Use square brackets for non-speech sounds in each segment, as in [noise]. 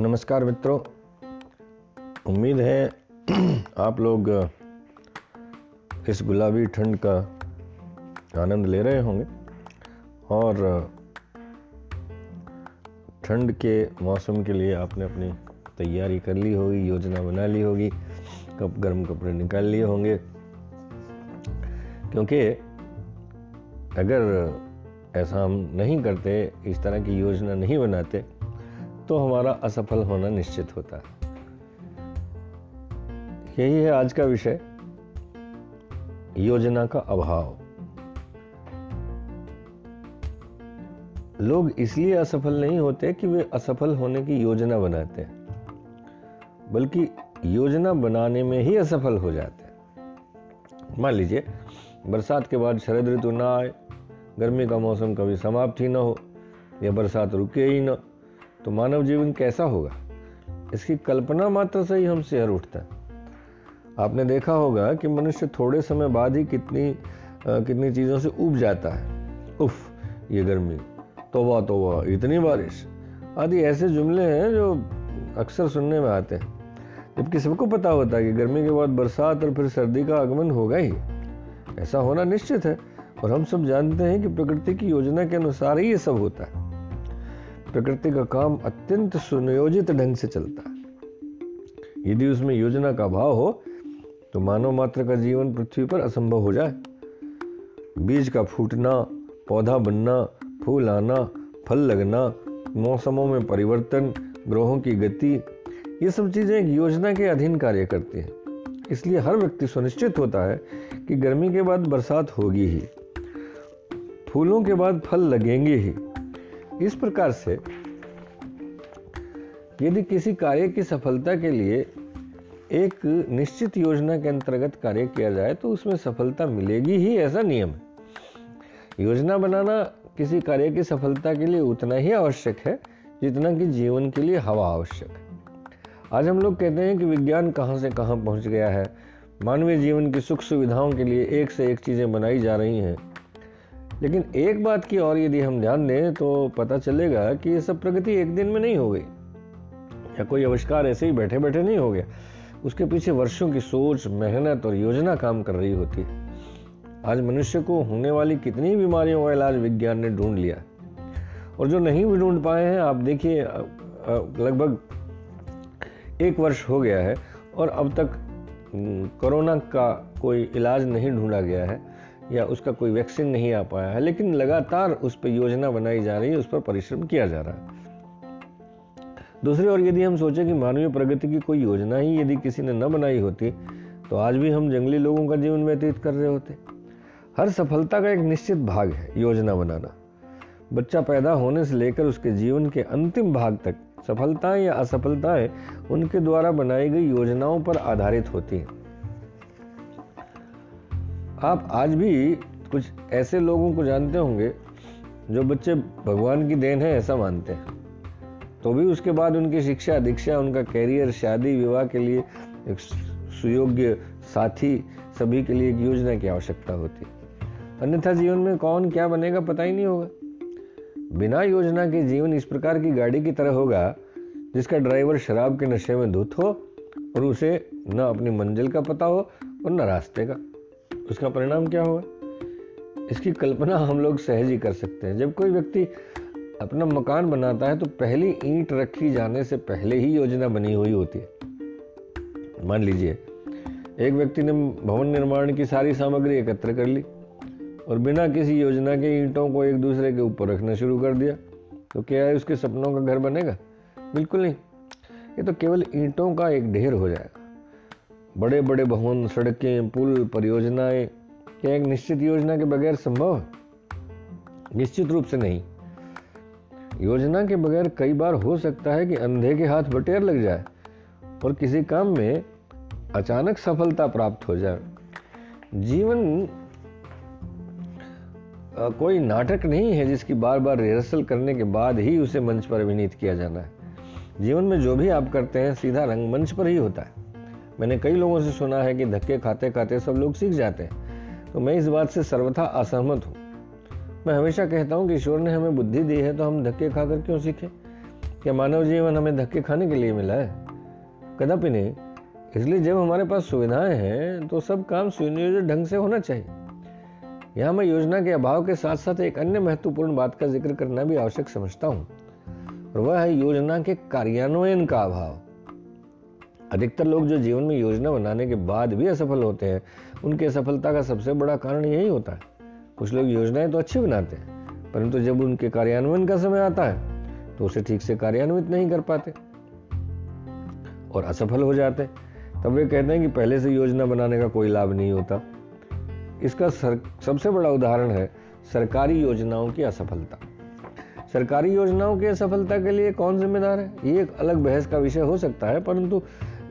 नमस्कार मित्रों। उम्मीद है [clears throat] आप लोग इस गुलाबी ठंड का आनंद ले रहे होंगे। और ठंड के मौसम के लिए आपने अपनी तैयारी कर ली होगी, योजना बना ली होगी कब गर्म कपड़े निकाल लिए होंगे। क्योंकि अगर ऐसा हम नहीं करते, इस तरह की योजना नहीं बनाते तो हमारा असफल होना निश्चित होता है। यही है आज का विषय। योजना का अभाव। लोग इसलिए असफल नहीं होते कि वे असफल होने की योजना बनाते। हैं बल्कि योजना बनाने में ही असफल हो जाते। हैं मान लीजिए, बरसात के बाद शरद ऋतु ना आए, गर्मी का मौसम कभी समाप्त ही ना हो, या बरसात रुके ही ना। तो मानव जीवन कैसा होगा? इसकी कल्पना मात्र से ही हम शहर उठता है। आपने देखा होगा कि मनुष्य थोड़े समय बाद ही कितनी आ, कितनी चीज़ों से उब जाता है। उफ ये गर्मी। तोबा तोबा इतनी बारिश। आदि ऐसे जुमले हैं जो अक्सर सुनने में आते हैं। जबकि सबको पता होता है कि गर्मी के बाद बरसात और फिर सर्दी का आगमन होगा ही। ऐसा होना निश्चित है। और हम सब जानते हैं कि प्रकृति की योजना के अनुसार ही ये सब होता है। प्रकृति का काम अत्यंत सुनियोजित ढंग से चलता है। यदि उसमें योजना का अभाव हो तो मानव मात्र का जीवन पृथ्वी पर असंभव हो जाए। बीज का फूटना, पौधा बनना, फूल आना, फल लगना, मौसमों में परिवर्तन, ग्रहों की गति, ये सब चीज़ें एक योजना के अधीन कार्य करती हैं। इसलिए हर व्यक्ति सुनिश्चित होता है कि गर्मी के बाद बरसात होगी ही, फूलों के बाद फल लगेंगे ही। इस प्रकार से यदि किसी कार्य की सफलता के लिए एक निश्चित योजना के अंतर्गत कार्य किया जाए तो उसमें सफलता मिलेगी ही, ऐसा नियम है। योजना बनाना किसी कार्य की सफलता के लिए उतना ही आवश्यक है, जितना कि जीवन के लिए हवा आवश्यक है। आज हम लोग कहते हैं कि विज्ञान कहाँ से कहाँ पहुँच गया है। मानवीय जीवन की सुख सुविधाओं के लिए एक से एक चीज़ें बनाई जा रही हैं। लेकिन एक बात की और यदि हम ध्यान दें तो पता चलेगा कि ये सब प्रगति एक दिन में नहीं हो गई। या कोई आविष्कार ऐसे ही बैठे बैठे नहीं हो गया। उसके पीछे वर्षों की सोच, मेहनत और योजना काम कर रही होती। है आज मनुष्य को होने वाली कितनी बीमारियों का इलाज विज्ञान ने ढूंढ लिया। और जो नहीं भी ढूंढ पाए हैं, आप देखिए लगभग एक वर्ष हो गया है और अब तक कोरोना का कोई इलाज नहीं ढूंढा गया है। या उसका कोई वैक्सीन नहीं आ पाया है, लेकिन लगातार उस पर योजना बनाई जा रही है, उस पर परिश्रम किया जा रहा है। दूसरी ओर यदि हम सोचें कि मानवीय प्रगति की कोई योजना ही यदि किसी ने न बनाई होती तो आज भी हम जंगली लोगों का जीवन व्यतीत कर रहे होते। हर सफलता का एक निश्चित भाग है योजना बनाना। बच्चा पैदा होने से लेकर उसके जीवन के अंतिम भाग तक सफलताएँ या असफलताएँ उनके द्वारा बनाई गई योजनाओं पर आधारित होती हैं। आप आज भी कुछ ऐसे लोगों को जानते होंगे जो बच्चे भगवान की देन है ऐसा मानते हैं। तो भी उसके बाद उनकी शिक्षा, दीक्षा, उनका कैरियर शादी, विवाह के लिए एक सुयोग्य साथी सभी के लिए एक योजना की आवश्यकता होती। अन्यथा जीवन में कौन क्या बनेगा पता ही नहीं होगा। बिना योजना के जीवन इस प्रकार की गाड़ी की तरह होगा, जिसका ड्राइवर शराब के नशे में धुत हो और उसे न अपनी मंजिल का पता हो और न रास्ते का। उसका परिणाम क्या होगा? इसकी कल्पना हम लोग सहज ही कर सकते हैं। जब कोई व्यक्ति अपना मकान बनाता है तो पहली ईंट रखी जाने से पहले ही योजना बनी हुई होती है। मान लीजिए, एक व्यक्ति ने भवन निर्माण की सारी सामग्री एकत्र कर ली और बिना किसी योजना के ईंटों को एक दूसरे के ऊपर रखना शुरू कर दिया तो क्या है उसके सपनों का घर बनेगा? बिल्कुल नहीं। ये तो केवल ईंटों का एक ढेर हो जाएगा। बड़े बड़े भवन, सड़कें, पुल, परियोजनाएँ, क्या एक निश्चित योजना के बगैर संभव निश्चित रूप से नहीं। योजना के बगैर कई बार हो सकता है कि अंधे के हाथ बटेर लग जाए और किसी काम में अचानक सफलता प्राप्त हो जाए। जीवन कोई नाटक नहीं है जिसकी बार बार रिहर्सल करने के बाद ही उसे मंच पर अभिनीत किया जाना है। जीवन में जो भी आप करते हैं, सीधा रंगमंच पर ही होता है। मैंने कई लोगों से सुना है कि धक्के खाते खाते सब लोग सीख जाते हैं। तो मैं इस बात से सर्वथा असहमत हूँ। मैं हमेशा कहता हूँ कि ईश्वर ने हमें बुद्धि दी है तो हम धक्के खाकर क्यों सीखें? क्या मानव जीवन हमें धक्के खाने के लिए मिला है? कदापि नहीं। इसलिए जब हमारे पास सुविधाएँ हैं तो सब काम सुनियोजित ढंग से होना चाहिए। यहाँ मैं योजना के अभाव के साथ साथ एक अन्य महत्वपूर्ण बात का ज़िक्र करना भी आवश्यक समझता हूँ। और वह है योजना के कार्यान्वयन का अभाव। अधिकतर लोग जो जीवन में योजना बनाने के बाद भी असफल होते हैं उनकी असफलता का सबसे बड़ा कारण यही होता है। कुछ लोग योजनाएँ तो अच्छी बनाते हैं परंतु जब उनके कार्यान्वयन का समय आता है तो उसे ठीक से कार्यान्वित नहीं कर पाते और असफल हो जाते। तब वे कहते हैं कि पहले से योजना बनाने का कोई लाभ नहीं होता। इसका सर, सबसे बड़ा उदाहरण है सरकारी योजनाओं की असफलता। सरकारी योजनाओं की असफलता के लिए कौन जिम्मेदार है? ये एक अलग बहस का विषय हो सकता है परंतु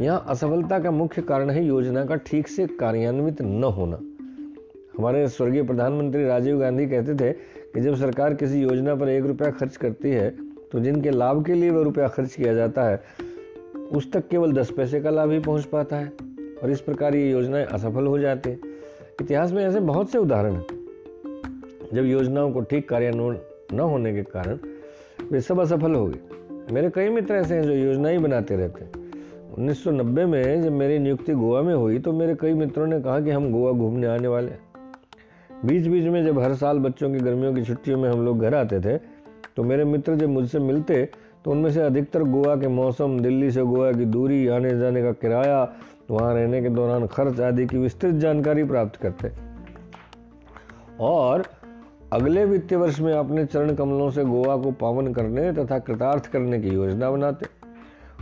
यहाँ असफलता का मुख्य कारण है योजना का ठीक से कार्यान्वित न होना। हमारे स्वर्गीय प्रधानमंत्री राजीव गांधी कहते थे कि जब सरकार किसी योजना पर एक रुपया खर्च करती है तो जिनके लाभ के लिए वह रुपया खर्च किया जाता है, उस तक केवल दस पैसे का लाभ ही पहुँच पाता है और इस प्रकार ये योजनाएँ असफल हो जाती हैं। इतिहास में ऐसे बहुत से उदाहरण हैं। जब योजनाओं को ठीक कार्यान्वयन न होने के कारण वे सब असफल हो गए। मेरे कई मित्र ऐसे हैं जो योजनाएँ बनाते रहते हैं। 1990 में जब मेरी नियुक्ति गोवा में हुई तो मेरे कई मित्रों ने कहा कि हम गोवा घूमने आने वाले बीच बीच में जब हर साल बच्चों की गर्मियों की छुट्टियों में हम लोग घर आते थे तो मेरे मित्र जब मुझसे मिलते तो उनमें से अधिकतर गोवा के मौसम, दिल्ली से गोवा की दूरी आने जाने का किराया, वहाँ रहने के दौरान खर्च आदि की विस्तृत जानकारी प्राप्त करते। और अगले वित्तीय वर्ष में अपने चरण कमलों से गोवा को पावन करने तथा कृतार्थ करने की योजना बनाते।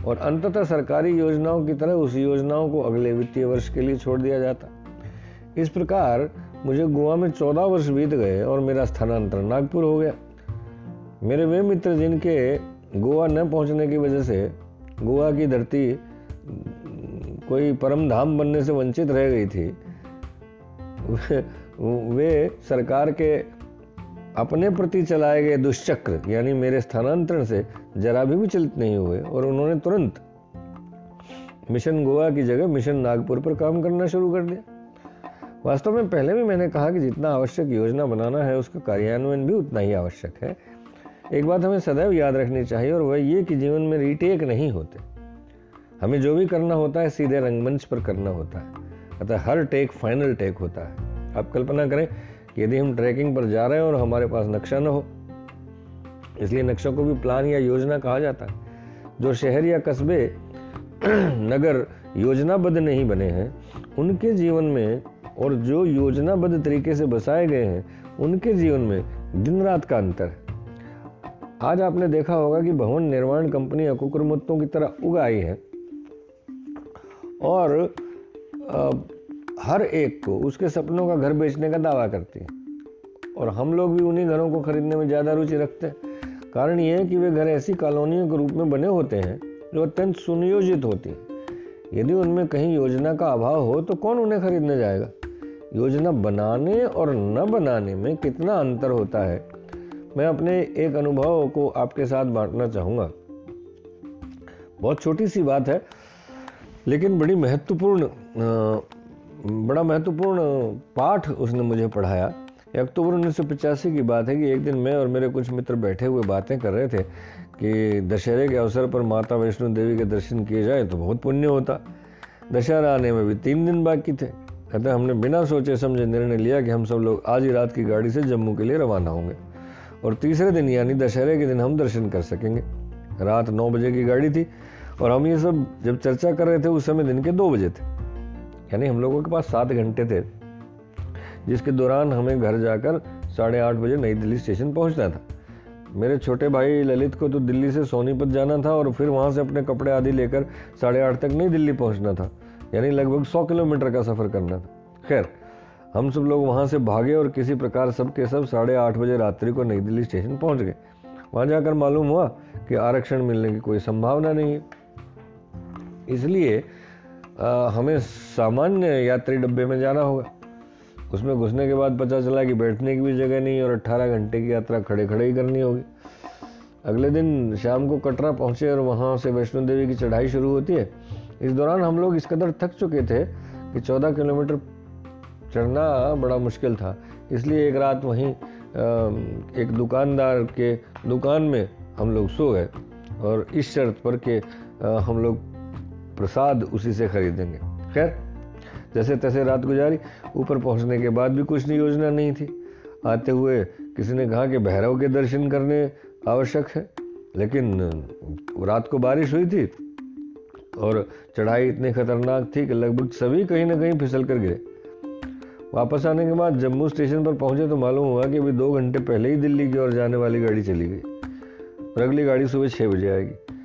और अंततः सरकारी योजनाओं की तरह उस योजनाओं को अगले वित्तीय वर्ष के लिए छोड़ दिया जाता। इस प्रकार मुझे गोवा में चौदह वर्ष बीत गए और मेरा स्थानांतरण नागपुर हो गया। मेरे वे मित्र जिनके गोवा न पहुँचने की वजह से गोवा की धरती कोई परम धाम बनने से वंचित रह गई थी, वे सरकार के अपने प्रति चलाए गए दुष्चक्र, यानी मेरे स्थानांतरण से जरा भी विचलित नहीं हुए और उन्होंने तुरंत मिशन गोवा की जगह मिशन नागपुर पर काम करना शुरू कर दिया। वास्तव में पहले भी मैंने कहा कि जितना आवश्यक योजना बनाना है, उसका कार्यान्वयन भी उतना ही आवश्यक है। एक बात हमें सदैव याद रखनी चाहिए, और वह ये कि जीवन में रीटेक नहीं होते। हमें जो भी करना होता है, सीधे रंगमंच पर करना होता है। अतः हर टेक फाइनल टेक होता है। आप कल्पना करें यदि हम ट्रैकिंग पर जा रहे हैं और हमारे पास नक्शा न हो, इसलिए नक्शों को भी प्लान या योजना कहा जाता है। जो शहर या कस्बे, [clears throat] नगर योजनाबद्ध नहीं बने हैं, उनके जीवन में और जो योजनाबद्ध तरीके से बसाए गए हैं, उनके जीवन में दिन रात का अंतर है। आज आपने देखा होगा कि भवन निर्माण कंपनियाँ कुकुरमुत्तों की तरह उग आई है और हर एक को उसके सपनों का घर बेचने का दावा करती है। और हम लोग भी उन्हीं घरों को खरीदने में ज़्यादा रुचि रखते हैं। कारण ये है कि वे घर ऐसी कॉलोनियों के रूप में बने होते हैं, जो अत्यंत सुनियोजित होती हैं। यदि उनमें कहीं योजना का अभाव हो तो कौन उन्हें खरीदने जाएगा? योजना बनाने और न बनाने में कितना अंतर होता है? मैं अपने एक अनुभव को आपके साथ बांटना चाहूँगा। बहुत छोटी सी बात है, लेकिन बड़ी महत्वपूर्ण बड़ा महत्वपूर्ण पाठ उसने मुझे पढ़ाया। अक्टूबर उन्नीस की बात है कि एक दिन मैं और मेरे कुछ मित्र बैठे हुए बातें कर रहे थे कि दशहरे के अवसर पर माता वैष्णो देवी के दर्शन किए जाए तो बहुत पुण्य होता। दशहरा आने में भी तीन दिन बाकी थे। कहते हमने बिना सोचे समझे निर्णय लिया कि हम सब लोग आज ही रात की गाड़ी से जम्मू के लिए रवाना होंगे। और तीसरे दिन यानी दशहरे के दिन हम दर्शन कर सकेंगे। रात नौ बजे की गाड़ी थी और हम ये सब जब चर्चा कर रहे थे उस समय दिन के दो बजे थे। यानी हम लोगों के पास सात घंटे थे, जिसके दौरान हमें घर जाकर साढ़े आठ बजे नई दिल्ली स्टेशन पहुँचना था। मेरे छोटे भाई ललित को तो दिल्ली से सोनीपत जाना था और फिर वहाँ से अपने कपड़े आदि लेकर साढ़े आठ तक नई दिल्ली पहुँचना था, यानी लगभग सौ किलोमीटर का सफ़र करना था। खैर, हम सब लोग वहाँ से भागे और किसी प्रकार सब के सब साढ़े आठ बजे रात्रि को नई दिल्ली स्टेशन पहुँच गए। वहाँ जाकर मालूम हुआ कि आरक्षण मिलने की कोई संभावना नहीं है। इसलिए हमें सामान्य यात्री डब्बे में जाना होगा। उसमें घुसने के बाद पता चला कि बैठने की भी जगह नहीं और 18 घंटे की यात्रा खड़े खड़े ही करनी होगी। अगले दिन शाम को कटरा पहुँचे और वहाँ से वैष्णो देवी की चढ़ाई शुरू होती है। इस दौरान हम लोग इस कदर थक चुके थे कि 14 किलोमीटर चढ़ना बड़ा मुश्किल था। इसलिए एक रात वहीं एक दुकानदार के दुकान में हम लोग सो गए और इस शर्त पर कि हम लोग प्रसाद उसी से खरीदेंगे। खैर, जैसे तैसे रात गुजारी, ऊपर पहुँचने के बाद भी कुछ योजना नहीं थी। आते हुए किसी ने कहा कि भैरव के दर्शन करने आवश्यक है, लेकिन रात को बारिश हुई थी और चढ़ाई इतनी खतरनाक थी कि लगभग सभी कहीं ना कहीं फिसल कर गिरे। वापस आने के बाद जम्मू स्टेशन पर पहुँचे तो मालूम हुआ कि अभी दो घंटे पहले ही दिल्ली की ओर जाने वाली गाड़ी चली गई और अगली गाड़ी सुबह छः बजे आएगी।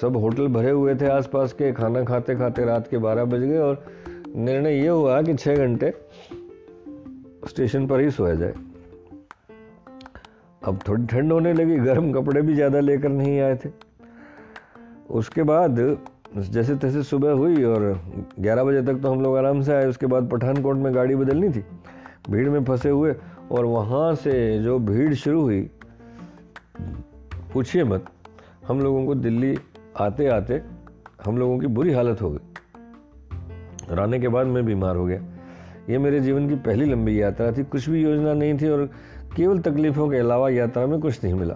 सब होटल भरे हुए थे आसपास के, खाना खाते खाते रात के बारह बज गए और निर्णय ये हुआ कि छः घंटे स्टेशन पर ही सोया जाए। अब थोड़ी ठंड होने लगी, गर्म कपड़े भी ज़्यादा लेकर नहीं आए थे। उसके बाद जैसे तैसे सुबह हुई और 11 बजे तक तो हम लोग आराम से आए, उसके बाद पठानकोट में गाड़ी बदलनी थी। भीड़ में फंसे हुए और वहाँ से जो भीड़ शुरू हुई, पूछिए मत। हम लोगों को दिल्ली आते आते हम लोगों की बुरी हालत हो गई। और आने के बाद मैं बीमार हो गया। ये मेरे जीवन की पहली लंबी यात्रा थी। कुछ भी योजना नहीं थी और केवल तकलीफों के अलावा यात्रा में कुछ नहीं मिला।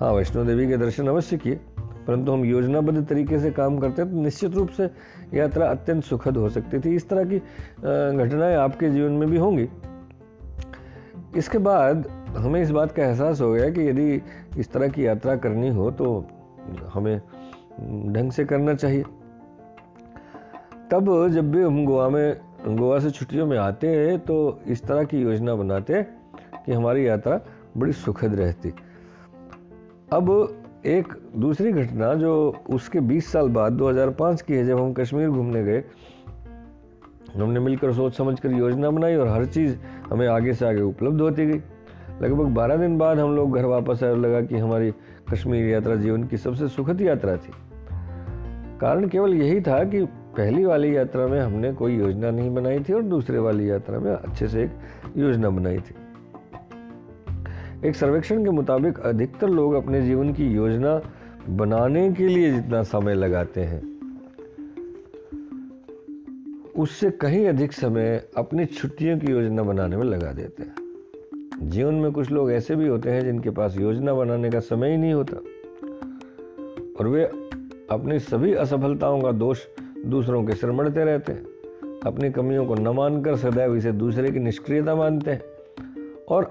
हाँ वैष्णो देवी के दर्शन अवश्य किए, परंतु हम योजनाबद्ध तरीके से काम करते हैं तो निश्चित रूप से यात्रा अत्यंत सुखद हो सकती थी। इस तरह की घटनाएँ आपके जीवन में भी होंगी। इसके बाद हमें इस बात का एहसास हो गया कि यदि इस तरह की यात्रा करनी हो तो हमें ढंग से करना चाहिए। तब जब भी हम गोवा में, गोवा से छुट्टियों में आते हैं तो इस तरह की योजना बनाते कि हमारी यात्रा बड़ी सुखद रहती। अब एक दूसरी घटना जो उसके 20 साल बाद 2005 की है, जब हम कश्मीर घूमने गए, हमने मिलकर सोच समझ कर योजना बनाई और हर चीज़ हमें आगे से आगे उपलब्ध होती गई। लगभग 12 दिन बाद हम लोग घर वापस आए और लगा कि हमारी कश्मीर यात्रा जीवन की सबसे सुखद यात्रा थी। कारण केवल यही था कि पहली वाली यात्रा में हमने कोई योजना नहीं बनाई थी और दूसरे वाली यात्रा में अच्छे से एक योजना बनाई थी। एक सर्वेक्षण के मुताबिक अधिकतर लोग अपने जीवन की योजना बनाने के लिए जितना समय लगाते हैं, उससे कहीं अधिक समय अपनी छुट्टियों की योजना बनाने में लगा देते हैं। जीवन में कुछ लोग ऐसे भी होते हैं जिनके पास योजना बनाने का समय ही नहीं होता। और वे अपनी सभी असफलताओं का दोष दूसरों के सिर मढ़ते रहते हैं। अपनी कमियों को न मानकर सदैव इसे दूसरे की निष्क्रियता मानते हैं और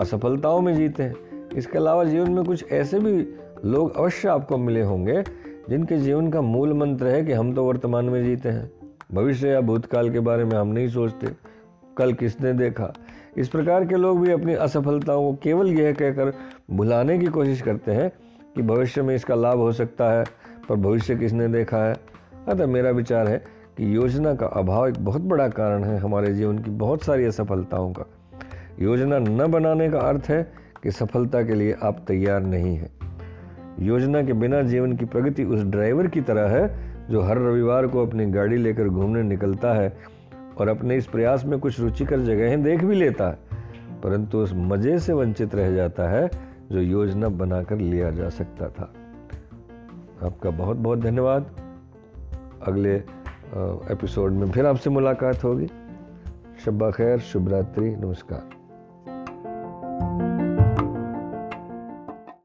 असफलताओं में जीते हैं। इसके अलावा जीवन में कुछ ऐसे भी लोग अवश्य आपको मिले होंगे जिनके जीवन का मूल मंत्र है कि हम तो वर्तमान में जीते हैं। भविष्य या भूतकाल के बारे में हम नहीं सोचते। कल किसने देखा? इस प्रकार के लोग भी अपनी असफलताओं को केवल यह कहकर भुलाने की कोशिश करते हैं कि भविष्य में इसका लाभ हो सकता है, पर भविष्य किसने देखा है? अतः मेरा विचार है कि योजना का अभाव एक बहुत बड़ा कारण है हमारे जीवन की बहुत सारी असफलताओं का। योजना न बनाने का अर्थ है कि सफलता के लिए आप तैयार नहीं हैं। योजना के बिना जीवन की प्रगति उस ड्राइवर की तरह है जो हर रविवार को अपनी गाड़ी लेकर घूमने निकलता है और अपने इस प्रयास में कुछ रुचिकर जगहें देख भी लेता है। परंतु उस मज़े से वंचित रह जाता है, जो योजना बनाकर लिया जा सकता था। आपका बहुत बहुत धन्यवाद। अगले एपिसोड में फिर आपसे मुलाकात होगी। शब्बा खैर, शुभ रात्रि, नमस्कार।